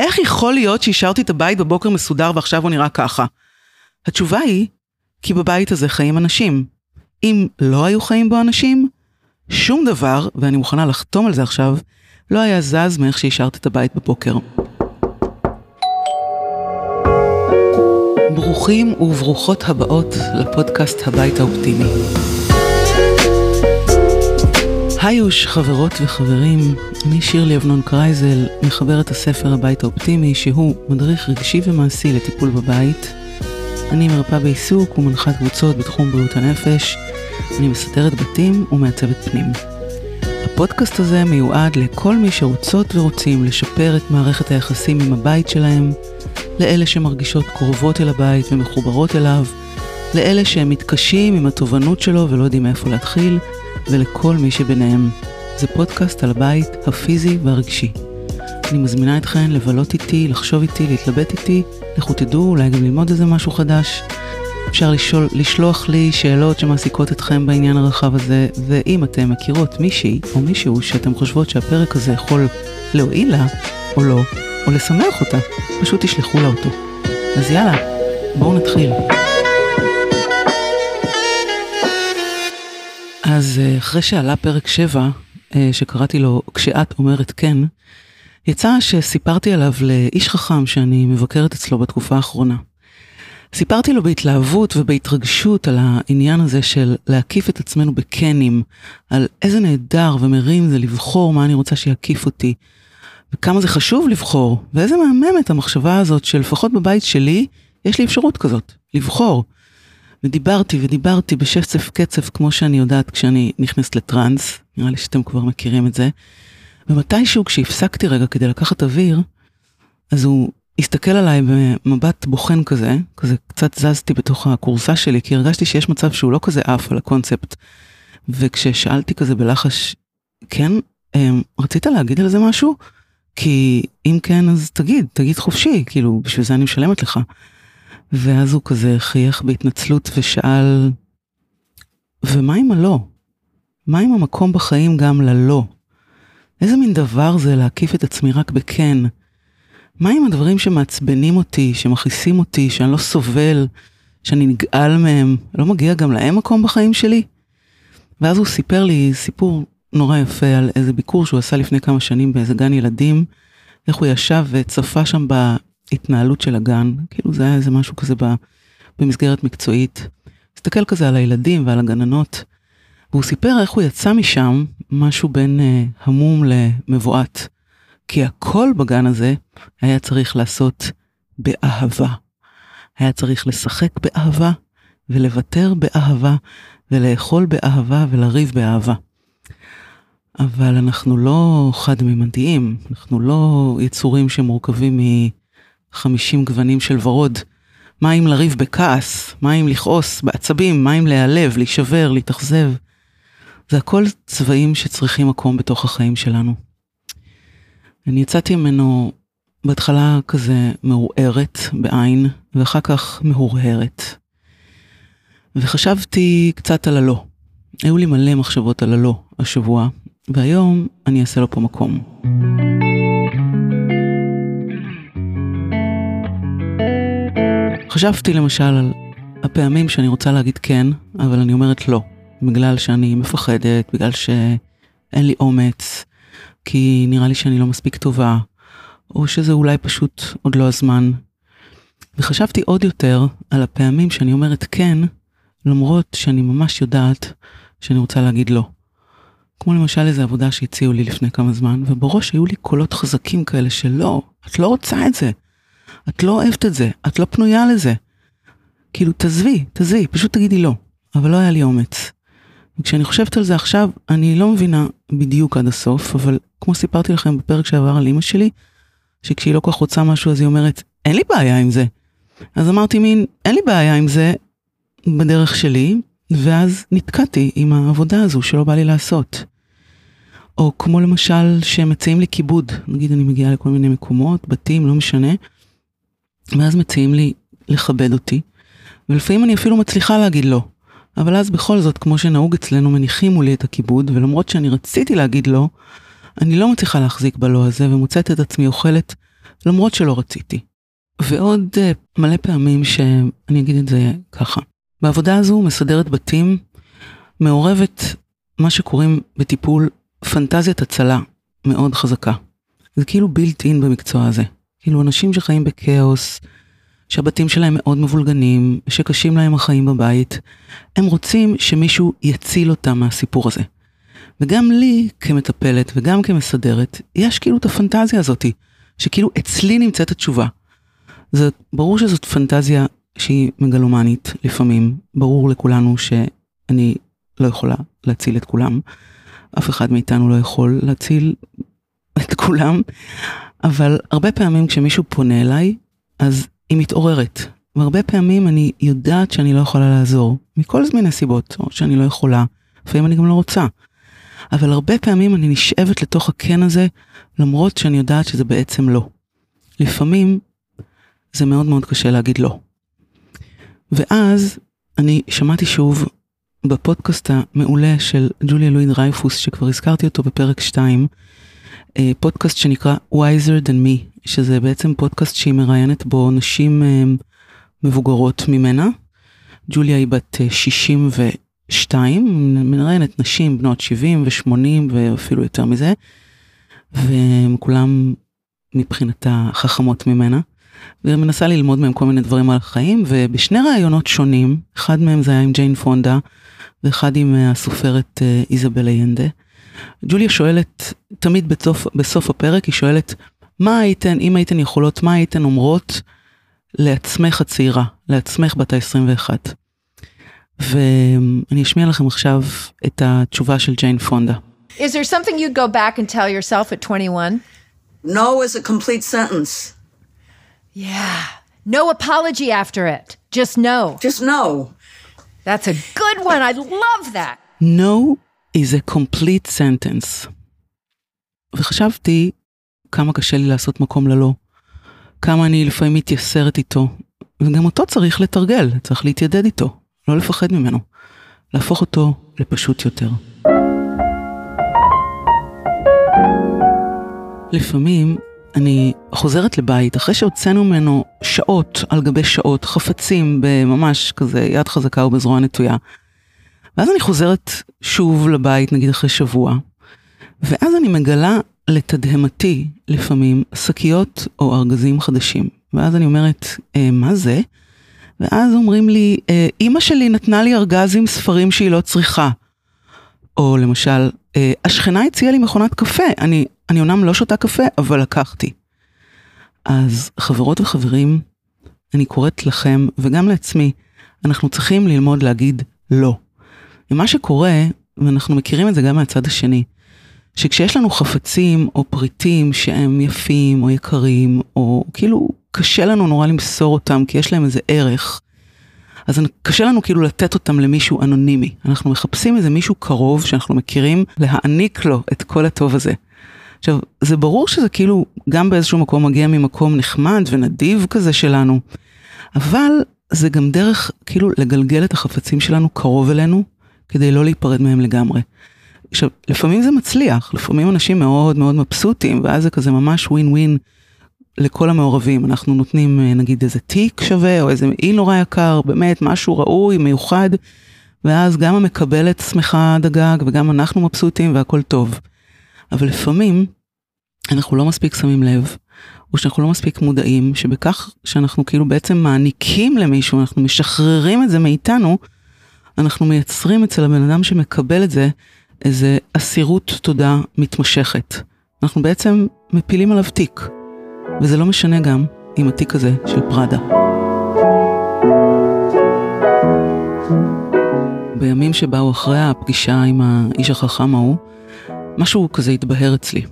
איך יכול להיות שהשארתי את הבית בבוקר מסודר ועכשיו הוא נראה ככה? התשובה היא, כי בבית הזה חיים אנשים. אם לא היו חיים בו אנשים, שום דבר, ואני מוכנה לחתום על זה עכשיו, לא היה זז מאיך שהשארת את הבית בבוקר. ברוכים וברוכות הבאות לפודקאסט הבית האופטימי. היוש, חברות וחברים, אני שירלי אבנון קרייזל, מחברת הספר הבית האופטימי, שהוא מדריך רגשי ומעשי לטיפול בבית. אני מרפאה בעיסוק ומנחת קבוצות בתחום בריאות הנפש. אני מסדרת בתים ומעצבת פנים. הפודקאסט הזה מיועד לכל מי שרוצות ורוצים לשפר את מערכת היחסים עם הבית שלהם, לאלה שמרגישות קרובות אל הבית ומחוברות אליו, לאלה שהם מתקשים עם התובנות שלו ולא יודעים מאיפה להתחיל, ולכל מי שביניהם. זה פודקאסט על הבית הפיזי והרגשי. אני מזמינה אתכן לבלות איתי, לחשוב איתי, להתלבט איתי, לכו תדעו, אולי גם ללמוד איזה משהו חדש. אפשר לשאול, לשלוח לי שאלות שמעסיקות אתכם בעניין הרחב הזה, ואם אתם מכירות מישהי או מישהו שאתם חושבות שהפרק הזה יכול להועיל לה, או לא, או לשמח אותה, פשוט תשלחו לה אותו. אז יאללה, בואו נתחיל. אז אה, אחרי שעלה פרק 7, אה, שקראתי לו "כשאת אומרת כן", יצא שסיפרתי עליו לאיש חכם שאני מבקרת אצלו בתקופה האחרונה. סיפרתי לו בהתלהבות ובהתרגשות על העניין הזה של להקיף את עצמנו בקנים, על איזה נהדר ומרים זה לבחור מה אני רוצה שיקיף אותי, וכמה זה חשוב לבחור, ואיזה מהממת המחשבה הזאת שלפחות בבית שלי יש לי אפשרות כזאת, לבחור. ודיברתי ודיברתי בשצף קצף כמו שאני יודעת כשאני נכנסת לטראנס, נראה לי שאתם כבר מכירים את זה. ומתישהו כשהפסקתי רגע כדי לקחת אוויר, אז הוא הסתכל עליי במבט בוחן כזה, כזה קצת זזתי בתוך הכורסה שלי, כי הרגשתי שיש מצב שהוא לא כזה עף על הקונספט. וכששאלתי כזה בלחש, כן, אמ, רצית להגיד על זה משהו? כי אם כן, אז תגיד, תגיד חופשי, כאילו, בשביל זה אני משלמת לך. ואז הוא כזה חייך בהתנצלות ושאל, ומה עם הלא? מה עם המקום בחיים גם ללא? איזה מין דבר זה להקיף את עצמי רק בכן? מה עם הדברים שמעצבנים אותי, שמכעיסים אותי, שאני לא סובל, שאני נגעל מהם, לא מגיע גם להם מקום בחיים שלי? ואז הוא סיפר לי סיפור נורא יפה על איזה ביקור שהוא עשה לפני כמה שנים באיזה גן ילדים, איך הוא ישב וצפה שם בהתנהלות של הגן, כאילו זה היה איזה משהו כזה במסגרת מקצועית. הסתכל כזה על הילדים ועל הגננות, והוא סיפר איך הוא יצא משם משהו בין אה, המום למבועת. כי הכל בגן הזה היה צריך לעשות באהבה. היה צריך לשחק באהבה, ולוותר באהבה, ולאכול באהבה, ולריב באהבה. אבל אנחנו לא חד-ממדיים, אנחנו לא יצורים שמורכבים מ-50 גוונים של ורוד. מה אם לריב בכעס? מה אם לכעוס בעצבים? מה אם להיעלב, להישבר, להתאכזב? זה הכל צבעים שצריכים מקום בתוך החיים שלנו. אני יצאתי ממנו בהתחלה כזה מעורערת בעין, ואחר כך מהורהרת. וחשבתי קצת על הלא. היו לי מלא מחשבות על הלא השבוע, והיום אני אעשה לו פה מקום. חשבתי למשל על הפעמים שאני רוצה להגיד כן, אבל אני אומרת לא, בגלל שאני מפחדת, בגלל שאין לי אומץ, כי נראה לי שאני לא מספיק טובה, או שזה אולי פשוט עוד לא הזמן. וחשבתי עוד יותר על הפעמים שאני אומרת כן, למרות שאני ממש יודעת שאני רוצה להגיד לא. כמו למשל איזו עבודה שהציעו לי לפני כמה זמן, ובראש היו לי קולות חזקים כאלה של לא, את לא רוצה את זה, את לא אוהבת את זה, את לא פנויה לזה. כאילו, תעזבי, תעזבי, פשוט תגידי לא. אבל לא היה לי אומץ. וכשאני חושבת על זה עכשיו, אני לא מבינה בדיוק עד הסוף, אבל כמו סיפרתי לכם בפרק שעבר על אימא שלי, שכשהיא לא כל כך רוצה משהו אז היא אומרת, אין לי בעיה עם זה. אז אמרתי מין, אין לי בעיה עם זה בדרך שלי, ואז נתקעתי עם העבודה הזו שלא בא לי לעשות. או כמו למשל שמציעים לי כיבוד, נגיד אני מגיעה לכל מיני מקומות, בתים, לא משנה, ואז מציעים לי לכבד אותי, ולפעמים אני אפילו מצליחה להגיד לא. אבל אז בכל זאת, כמו שנהוג אצלנו, מניחים מולי את הכיבוד, ולמרות שאני רציתי להגיד לא, אני לא מצליחה להחזיק בלא הזה, ומוצאת את עצמי אוכלת למרות שלא רציתי. ועוד uh, מלא פעמים שאני אגיד את זה ככה. בעבודה הזו מסדרת בתים, מעורבת מה שקוראים בטיפול פנטזיית הצלה מאוד חזקה. זה כאילו בילט אין במקצוע הזה. כאילו אנשים שחיים בכאוס, שהבתים שלהם מאוד מבולגנים, שקשים להם החיים בבית, הם רוצים שמישהו יציל אותם מהסיפור הזה. וגם לי כמטפלת וגם כמסדרת, יש כאילו את הפנטזיה הזאתי, שכאילו אצלי נמצאת התשובה. זה ברור שזאת פנטזיה שהיא מגלומנית לפעמים, ברור לכולנו שאני לא יכולה להציל את כולם, אף אחד מאיתנו לא יכול להציל את כולם, אבל הרבה פעמים כשמישהו פונה אליי, אז היא מתעוררת. והרבה פעמים אני יודעת שאני לא יכולה לעזור, מכל מיני סיבות, או שאני לא יכולה, לפעמים אני גם לא רוצה. אבל הרבה פעמים אני נשאבת לתוך הקן הזה, למרות שאני יודעת שזה בעצם לא. לפעמים זה מאוד מאוד קשה להגיד לא. ואז אני שמעתי שוב בפודקאסט המעולה של ג'וליה לואי דרייפוס, שכבר הזכרתי אותו בפרק 2, אה, פודקאסט שנקרא Wiser Than Me, שזה בעצם פודקאסט שהיא מראיינת בו נשים אה, מבוגרות ממנה. ג'וליה היא בת 62, אה, מראיינת נשים בנות 70 ו-80 ואפילו יותר מזה, והן כולן מבחינתה חכמות ממנה. ומנסה ללמוד מהם כל מיני דברים על החיים, ובשני ראיונות שונים, אחד מהם זה היה עם ג'יין פונדה, ואחד עם הסופרת איזבל איינדה. ג'וליה שואלת, תמיד בסוף, בסוף הפרק היא שואלת, מה הייתן, אם הייתן יכולות, מה הייתן אומרות לעצמך הצעירה, לעצמך בת ה-21. ואני אשמיע לכם עכשיו את התשובה של ג'יין פונדה. Is there something you'd go back and tell yourself at 21? No is a complete sentence. Yeah. No apology after it. Just no. Just no. That's a good one. I love that. No is a complete sentence. וחשבתי כמה קשה לי לעשות מקום ללא, כמה אני לפעמים מתייסרת איתו, וגם אותו צריך לתרגל, צריך להתיידד איתו, לא לפחד ממנו, להפוך אותו לפשוט יותר. לפעמים אני חוזרת לבית אחרי שהוצאנו ממנו שעות על גבי שעות, חפצים בממש כזה יד חזקה ובזרוע נטויה. ואז אני חוזרת שוב לבית, נגיד אחרי שבוע, ואז אני מגלה לתדהמתי לפעמים שקיות או ארגזים חדשים. ואז אני אומרת, אה, מה זה? ואז אומרים לי, אה, אימא שלי נתנה לי ארגז עם ספרים שהיא לא צריכה. או למשל, אה, השכנה הציעה לי מכונת קפה, אני, אני אומנם לא שותה קפה, אבל לקחתי. אז חברות וחברים, אני קוראת לכם וגם לעצמי, אנחנו צריכים ללמוד להגיד לא. ומה שקורה, ואנחנו מכירים את זה גם מהצד השני, שכשיש לנו חפצים או פריטים שהם יפים או יקרים, או כאילו קשה לנו נורא למסור אותם כי יש להם איזה ערך, אז קשה לנו כאילו לתת אותם למישהו אנונימי. אנחנו מחפשים איזה מישהו קרוב שאנחנו מכירים, להעניק לו את כל הטוב הזה. עכשיו, זה ברור שזה כאילו גם באיזשהו מקום מגיע ממקום נחמד ונדיב כזה שלנו, אבל זה גם דרך כאילו לגלגל את החפצים שלנו קרוב אלינו, כדי לא להיפרד מהם לגמרי. עכשיו, לפעמים זה מצליח, לפעמים אנשים מאוד מאוד מבסוטים, ואז זה כזה ממש ווין ווין לכל המעורבים. אנחנו נותנים אה, נגיד איזה תיק שווה, או איזה מעיל נורא יקר, באמת משהו ראוי, מיוחד, ואז גם המקבלת שמחה עד הגג, וגם אנחנו מבסוטים והכל טוב. אבל לפעמים אנחנו לא מספיק שמים לב, או שאנחנו לא מספיק מודעים, שבכך שאנחנו כאילו בעצם מעניקים למישהו, אנחנו משחררים את זה מאיתנו, אנחנו מייצרים אצל הבן אדם שמקבל את זה איזה אסירות תודה מתמשכת. אנחנו בעצם מפילים עליו תיק, וזה לא משנה גם עם התיק הזה של פראדה. בימים שבאו אחרי הפגישה עם האיש החכם ההוא, משהו כזה התבהר אצלי.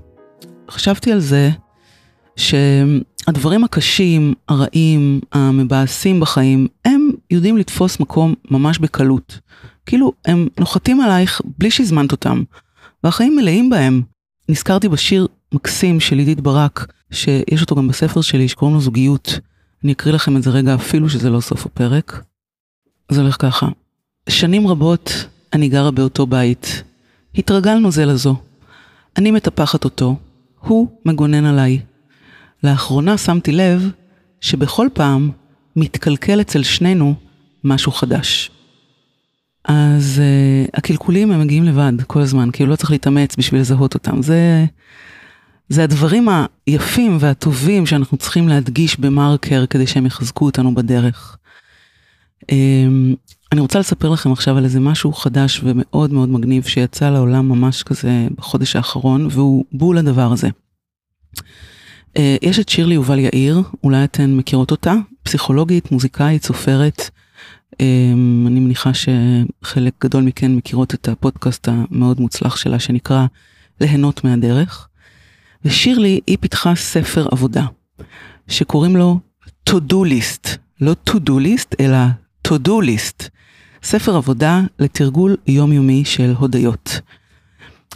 חשבתי על זה שהדברים הקשים, הרעים, המבאסים בחיים, יודעים לתפוס מקום ממש בקלות. כאילו, הם נוחתים עלייך בלי שהזמנת אותם, והחיים מלאים בהם. נזכרתי בשיר מקסים של עידית ברק, שיש אותו גם בספר שלי, שקוראים לו זוגיות. אני אקריא לכם את זה רגע, אפילו שזה לא סוף הפרק. זה הולך ככה. שנים רבות אני גרה באותו בית. התרגלנו זה לזו. אני מטפחת אותו, הוא מגונן עליי. לאחרונה שמתי לב שבכל פעם מתקלקל אצל שנינו משהו חדש. אז uh, הקלקולים הם מגיעים לבד כל הזמן, כאילו לא צריך להתאמץ בשביל לזהות אותם. זה, זה הדברים היפים והטובים שאנחנו צריכים להדגיש במרקר כדי שהם יחזקו אותנו בדרך. Um, אני רוצה לספר לכם עכשיו על איזה משהו חדש ומאוד מאוד מגניב שיצא לעולם ממש כזה בחודש האחרון, והוא בול הדבר הזה. Uh, יש את שירלי יובל יאיר, אולי אתן מכירות אותה, פסיכולוגית, מוזיקאית, סופרת. אמ, אני מניחה שחלק גדול מכן מכירות את הפודקאסט המאוד מוצלח שלה שנקרא ליהנות מהדרך. ושירלי, היא פיתחה ספר עבודה שקוראים לו to-do list, לא to-do list אלא to-do list, ספר עבודה לתרגול יומיומי של הודיות.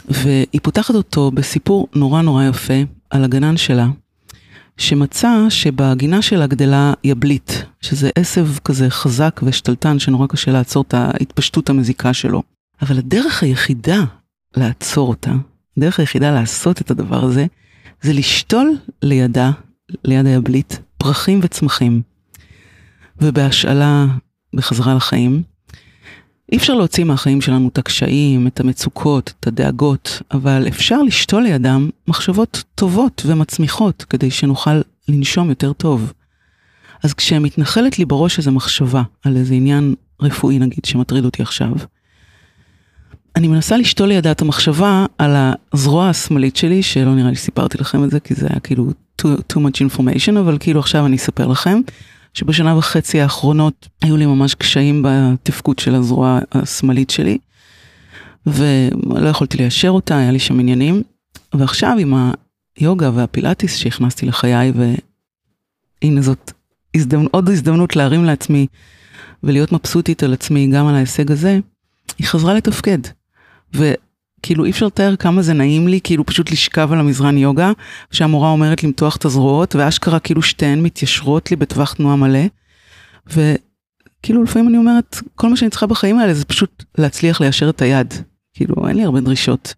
והיא פותחת אותו בסיפור נורא נורא יפה על הגנן שלה, שמצא שבגינה שלה גדלה יבלית, שזה עשב כזה חזק ושתלטן שנורא קשה לעצור את ההתפשטות המזיקה שלו. אבל הדרך היחידה לעצור אותה, הדרך היחידה לעשות את הדבר הזה, זה לשתול לידה, ליד היבלית, פרחים וצמחים. ובהשאלה בחזרה לחיים, אי אפשר להוציא מהחיים שלנו את הקשיים, את המצוקות, את הדאגות, אבל אפשר לשתול לידם מחשבות טובות ומצמיחות כדי שנוכל לנשום יותר טוב. אז כשמתנחלת לי בראש איזו מחשבה על איזה עניין רפואי נגיד שמטריד אותי עכשיו, אני מנסה לשתול לידה את המחשבה על הזרוע השמאלית שלי, שלא נראה לי שסיפרתי לכם את זה, כי זה היה כאילו too, too much information, אבל כאילו עכשיו אני אספר לכם. שבשנה וחצי האחרונות היו לי ממש קשיים בתפקוד של הזרוע השמאלית שלי, ולא יכולתי ליישר אותה, היה לי שם עניינים. ועכשיו עם היוגה והפילאטיס שהכנסתי לחיי, והנה זאת הזדמנ... עוד הזדמנות להרים לעצמי ולהיות מבסוטית על עצמי גם על ההישג הזה, היא חזרה לתפקד. ו... כאילו אי אפשר לתאר כמה זה נעים לי, כאילו פשוט לשכב על המזרן יוגה, שהמורה אומרת למתוח את הזרועות, ואשכרה כאילו שתיהן מתיישרות לי בטווח תנועה מלא. וכאילו לפעמים אני אומרת, כל מה שאני צריכה בחיים האלה זה פשוט להצליח ליישר את היד. כאילו, אין לי הרבה דרישות.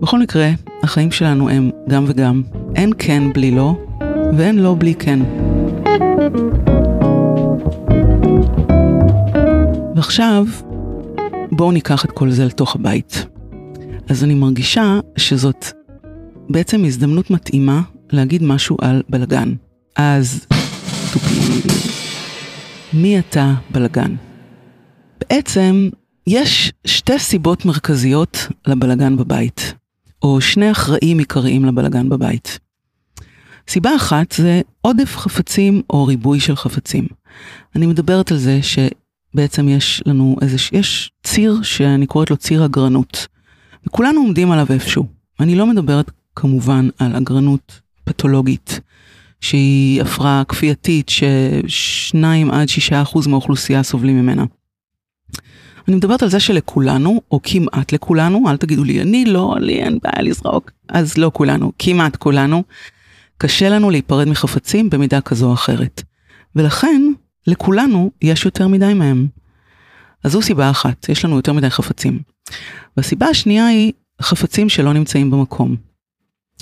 בכל מקרה, החיים שלנו הם גם וגם. אין כן בלי לא, ואין לא בלי כן. ועכשיו, בואו ניקח את כל זה לתוך הבית. אז אני מרגישה שזאת בעצם הזדמנות מתאימה להגיד משהו על בלגן. אז מי אתה בלגן? בעצם יש שתי סיבות מרכזיות לבלגן בבית, או שני אחראים עיקריים לבלגן בבית. סיבה אחת זה עודף חפצים או ריבוי של חפצים. אני מדברת על זה שבעצם יש לנו איזה, יש ציר שאני קוראת לו ציר אגרנות. וכולנו עומדים עליו איפשהו. אני לא מדברת כמובן על אגרנות פתולוגית, שהיא הפרעה כפייתית ששניים עד שישה אחוז מהאוכלוסייה סובלים ממנה. אני מדברת על זה שלכולנו, או כמעט לכולנו, אל תגידו לי, אני לא, לי אין בעיה לזרוק, אז לא כולנו, כמעט כולנו, קשה לנו להיפרד מחפצים במידה כזו או אחרת. ולכן, לכולנו יש יותר מדי מהם. אז זו סיבה אחת, יש לנו יותר מדי חפצים. והסיבה השנייה היא חפצים שלא נמצאים במקום.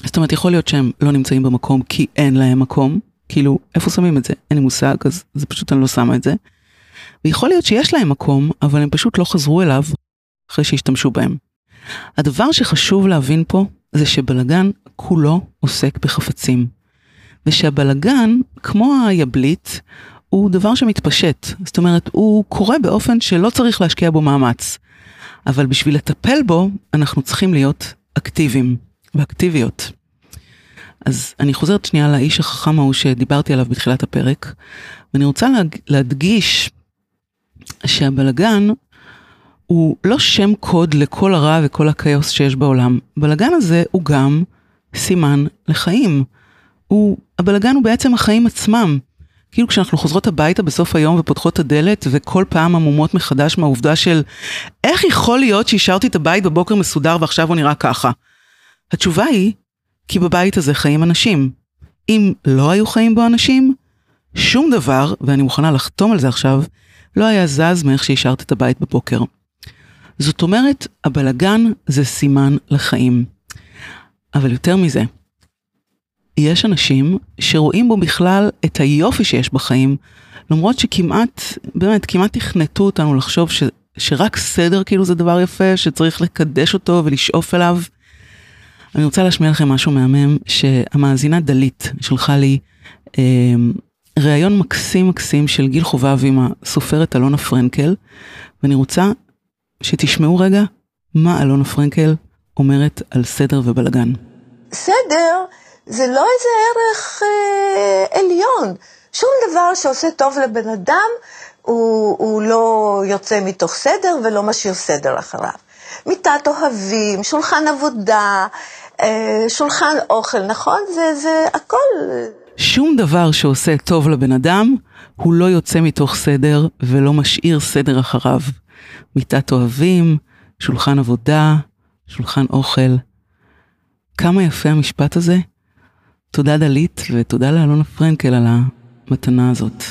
זאת אומרת, יכול להיות שהם לא נמצאים במקום כי אין להם מקום, כאילו, איפה שמים את זה? אין לי מושג, אז זה פשוט אני לא שמה את זה. ויכול להיות שיש להם מקום, אבל הם פשוט לא חזרו אליו אחרי שהשתמשו בהם. הדבר שחשוב להבין פה, זה שבלגן כולו עוסק בחפצים. ושהבלגן, כמו היבלית, הוא דבר שמתפשט. זאת אומרת, הוא קורה באופן שלא צריך להשקיע בו מאמץ. אבל בשביל לטפל בו, אנחנו צריכים להיות אקטיביים ואקטיביות. אז אני חוזרת שנייה לאיש החכם ההוא שדיברתי עליו בתחילת הפרק, ואני רוצה. להדגיש שהבלגן הוא לא שם קוד לכל הרע וכל הכאוס שיש בעולם. הבלגן הזה הוא גם סימן לחיים. הוא, הבלגן הוא בעצם החיים עצמם. כאילו כשאנחנו חוזרות הביתה בסוף היום ופותחות את הדלת וכל פעם עמומות מחדש מהעובדה של איך יכול להיות שהשארתי את הבית בבוקר מסודר ועכשיו הוא נראה ככה? התשובה היא, כי בבית הזה חיים אנשים. אם לא היו חיים בו אנשים, שום דבר, ואני מוכנה לחתום על זה עכשיו, לא היה זז מאיך שהשארת את הבית בבוקר. זאת אומרת, הבלגן זה סימן לחיים. אבל יותר מזה, יש אנשים שרואים בו בכלל את היופי שיש בחיים, למרות שכמעט, באמת, כמעט תכנתו אותנו לחשוב ש, שרק סדר כאילו זה דבר יפה, שצריך לקדש אותו ולשאוף אליו. אני רוצה להשמיע לכם משהו מהמם, שהמאזינה דלית שלחה לי אה, ראיון מקסים מקסים של גיל חובב עם הסופרת אלונה פרנקל, ואני רוצה שתשמעו רגע מה אלונה פרנקל אומרת על סדר ובלגן. סדר זה לא איזה ערך אה, עליון. שום דבר שעושה טוב לבן אדם, הוא, הוא לא יוצא מתוך סדר ולא משאיר סדר אחריו. מיטת אוהבים, שולחן עבודה, אה, שולחן אוכל, נכון? זה, זה הכל. שום דבר שעושה טוב לבן אדם, הוא לא יוצא מתוך סדר ולא משאיר סדר אחריו. מיטת אוהבים, שולחן עבודה, שולחן אוכל. כמה יפה המשפט הזה. תודה דלית ותודה לאלונה פרנקל על המתנה הזאת.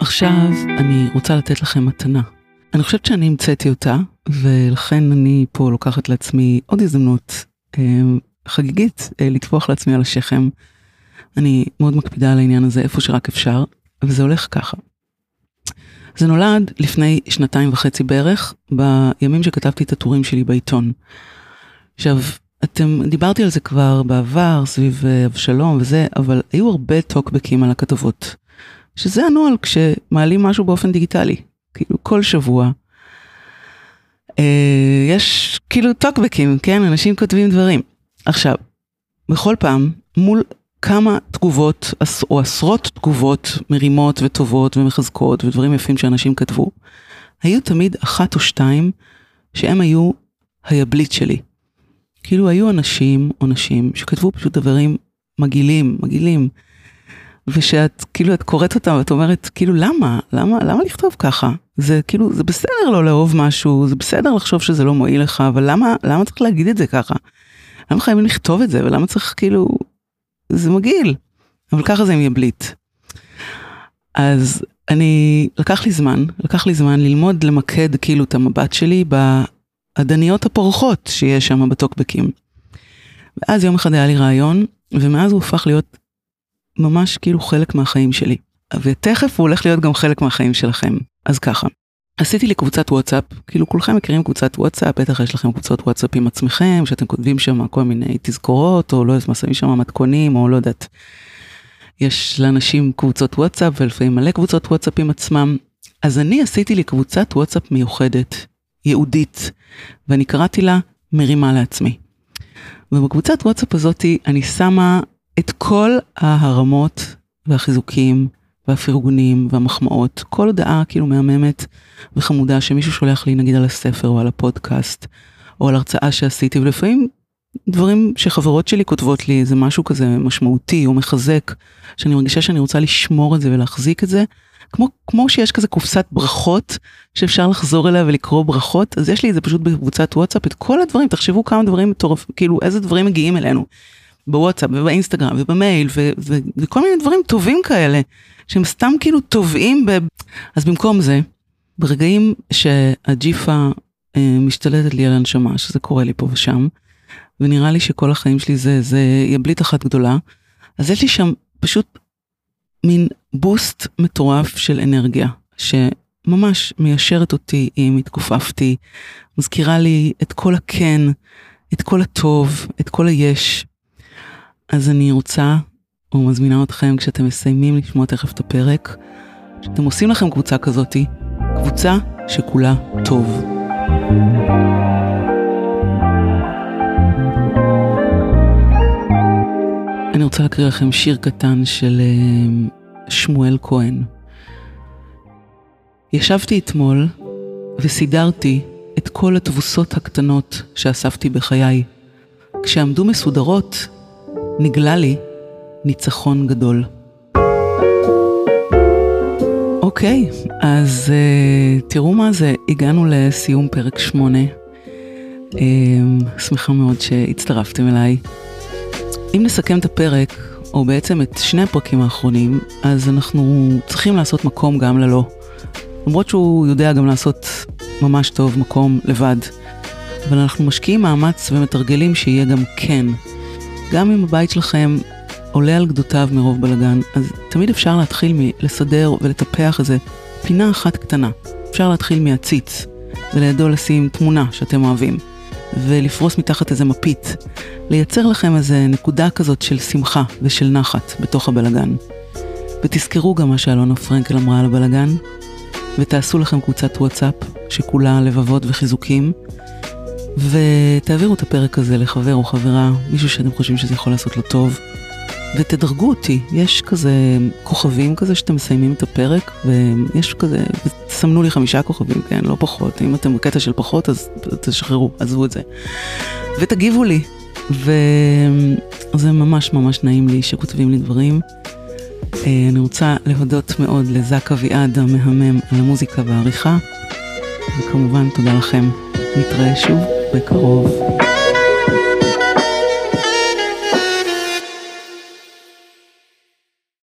עכשיו אני רוצה לתת לכם מתנה. אני חושבת שאני המצאתי אותה, ולכן אני פה לוקחת לעצמי עוד הזדמנות אה, חגיגית אה, לטפוח לעצמי על השכם. אני מאוד מקפידה על העניין הזה איפה שרק אפשר, וזה הולך ככה. זה נולד לפני שנתיים וחצי בערך, בימים שכתבתי את הטורים שלי בעיתון. עכשיו, אתם, דיברתי על זה כבר בעבר, סביב אה, אבשלום וזה, אבל היו הרבה טוקבקים על הכתבות. שזה הנוהל כשמעלים משהו באופן דיגיטלי, כאילו כל שבוע. אה, יש כאילו טוקבקים, כן? אנשים כותבים דברים. עכשיו, בכל פעם, מול כמה תגובות, או עשרות תגובות מרימות וטובות ומחזקות ודברים יפים שאנשים כתבו, היו תמיד אחת או שתיים שהם היו היבליט שלי. כאילו היו אנשים או נשים שכתבו פשוט דברים מגעילים, מגעילים. ושאת כאילו את קוראת אותם ואת אומרת כאילו למה למה למה לכתוב ככה זה כאילו זה בסדר לא לאהוב משהו זה בסדר לחשוב שזה לא מועיל לך אבל למה למה צריך להגיד את זה ככה. למה חייבים לכתוב את זה ולמה צריך כאילו זה מגעיל אבל ככה זה עם יבליט. אז אני לקח לי זמן לקח לי זמן ללמוד למקד כאילו את המבט שלי בעדניות הפורחות שיש שם בטוקבקים. ואז יום אחד היה לי רעיון ומאז הוא הפך להיות ממש כאילו חלק מהחיים שלי. ותכף הוא הולך להיות גם חלק מהחיים שלכם. אז ככה, עשיתי לי קבוצת וואטסאפ, כאילו כולכם מכירים קבוצת וואטסאפ, בטח יש לכם קבוצות וואטסאפ עם עצמכם, שאתם כותבים שם כל מיני תזכורות, או לא יודעת מה, שמים שם מתכונים, או לא יודעת. יש לאנשים קבוצות וואטסאפ, ולפעמים מלא קבוצות וואטסאפ עם עצמם. אז אני עשיתי לי קבוצת וואטסאפ מיוחדת, ייעודית, ואני קראתי לה מרימה לעצמי. ובקבוצת וואטסאפ הזאתי אני שמה את כל ההרמות והחיזוקים והפרגונים והמחמאות, כל הודעה כאילו מהממת וחמודה שמישהו שולח לי נגיד על הספר או על הפודקאסט או על הרצאה שעשיתי ולפעמים דברים שחברות שלי כותבות לי זה משהו כזה משמעותי או מחזק שאני מרגישה שאני רוצה לשמור את זה ולהחזיק את זה כמו כמו שיש כזה קופסת ברכות שאפשר לחזור אליה ולקרוא ברכות אז יש לי את זה פשוט בקבוצת וואטסאפ את כל הדברים תחשבו כמה דברים מטורף כאילו איזה דברים מגיעים אלינו. בוואטסאפ ובאינסטגרם ובמייל ו- ו- וכל מיני דברים טובים כאלה שהם סתם כאילו טובעים ב... אז במקום זה, ברגעים שהג'יפה אה, משתלטת לי על הנשמה, שזה קורה לי פה ושם, ונראה לי שכל החיים שלי זה, זה יבליט אחת גדולה, אז יש לי שם פשוט מין בוסט מטורף של אנרגיה, שממש מיישרת אותי אם התכופפתי, מזכירה לי את כל הכן, את כל הטוב, את כל היש. אז אני רוצה ומזמינה אתכם כשאתם מסיימים לשמוע תכף את הפרק, שאתם עושים לכם קבוצה כזאתי, קבוצה שכולה טוב. אני רוצה להקריא לכם שיר קטן של אה, שמואל כהן. ישבתי אתמול וסידרתי את כל התבוסות הקטנות שאספתי בחיי. כשעמדו מסודרות, נגלה לי ניצחון גדול. אוקיי, אז uh, תראו מה זה, הגענו לסיום פרק שמונה. Uh, שמחה מאוד שהצטרפתם אליי. אם נסכם את הפרק, או בעצם את שני הפרקים האחרונים, אז אנחנו צריכים לעשות מקום גם ללא. למרות שהוא יודע גם לעשות ממש טוב מקום לבד. אבל אנחנו משקיעים מאמץ ומתרגלים שיהיה גם כן. גם אם הבית שלכם עולה על גדותיו מרוב בלגן, אז תמיד אפשר להתחיל מלסדר ולטפח איזה פינה אחת קטנה. אפשר להתחיל מהציץ, ולידו לשים תמונה שאתם אוהבים, ולפרוס מתחת איזה מפית, לייצר לכם איזה נקודה כזאת של שמחה ושל נחת בתוך הבלגן. ותזכרו גם מה שאלונה פרנקל אמרה על הבלגן, ותעשו לכם קבוצת וואטסאפ שכולה לבבות וחיזוקים, ותעבירו את הפרק הזה לחבר או חברה, מישהו שאתם חושבים שזה יכול לעשות לו טוב. ותדרגו אותי, יש כזה כוכבים כזה שאתם מסיימים את הפרק, ויש כזה, סמנו לי חמישה כוכבים, כן, לא פחות, אם אתם בקטע של פחות אז תשחררו, עזבו את זה. ותגיבו לי, וזה ממש ממש נעים לי שכותבים לי דברים. אה, אני רוצה להודות מאוד לזק אביעד המהמם על המוזיקה והעריכה, וכמובן תודה לכם. נתראה שוב בקרוב.